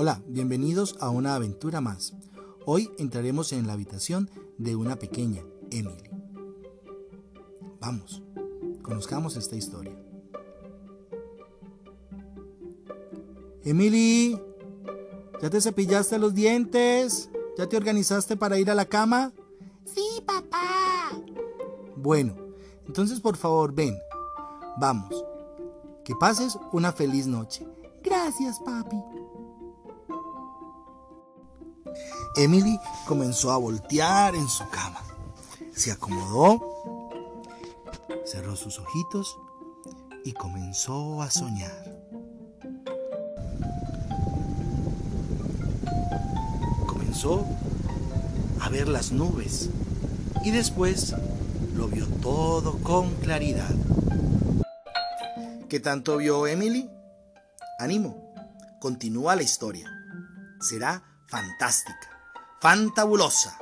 Hola, bienvenidos a una aventura más. Hoy entraremos en la habitación de una pequeña, Emily. Vamos, conozcamos esta historia. Emily, ¿ya te cepillaste los dientes? ¿Ya te organizaste para ir a la cama? Sí, papá. Bueno, entonces por favor ven. Vamos. Que pases una feliz noche. Gracias, papi. Emily comenzó a voltear en su cama. Se acomodó, cerró sus ojitos y comenzó a soñar. Comenzó a ver las nubes y después lo vio todo con claridad. ¿Qué tanto vio Emily? Ánimo, continúa la historia. Será fantástica, fantabulosa.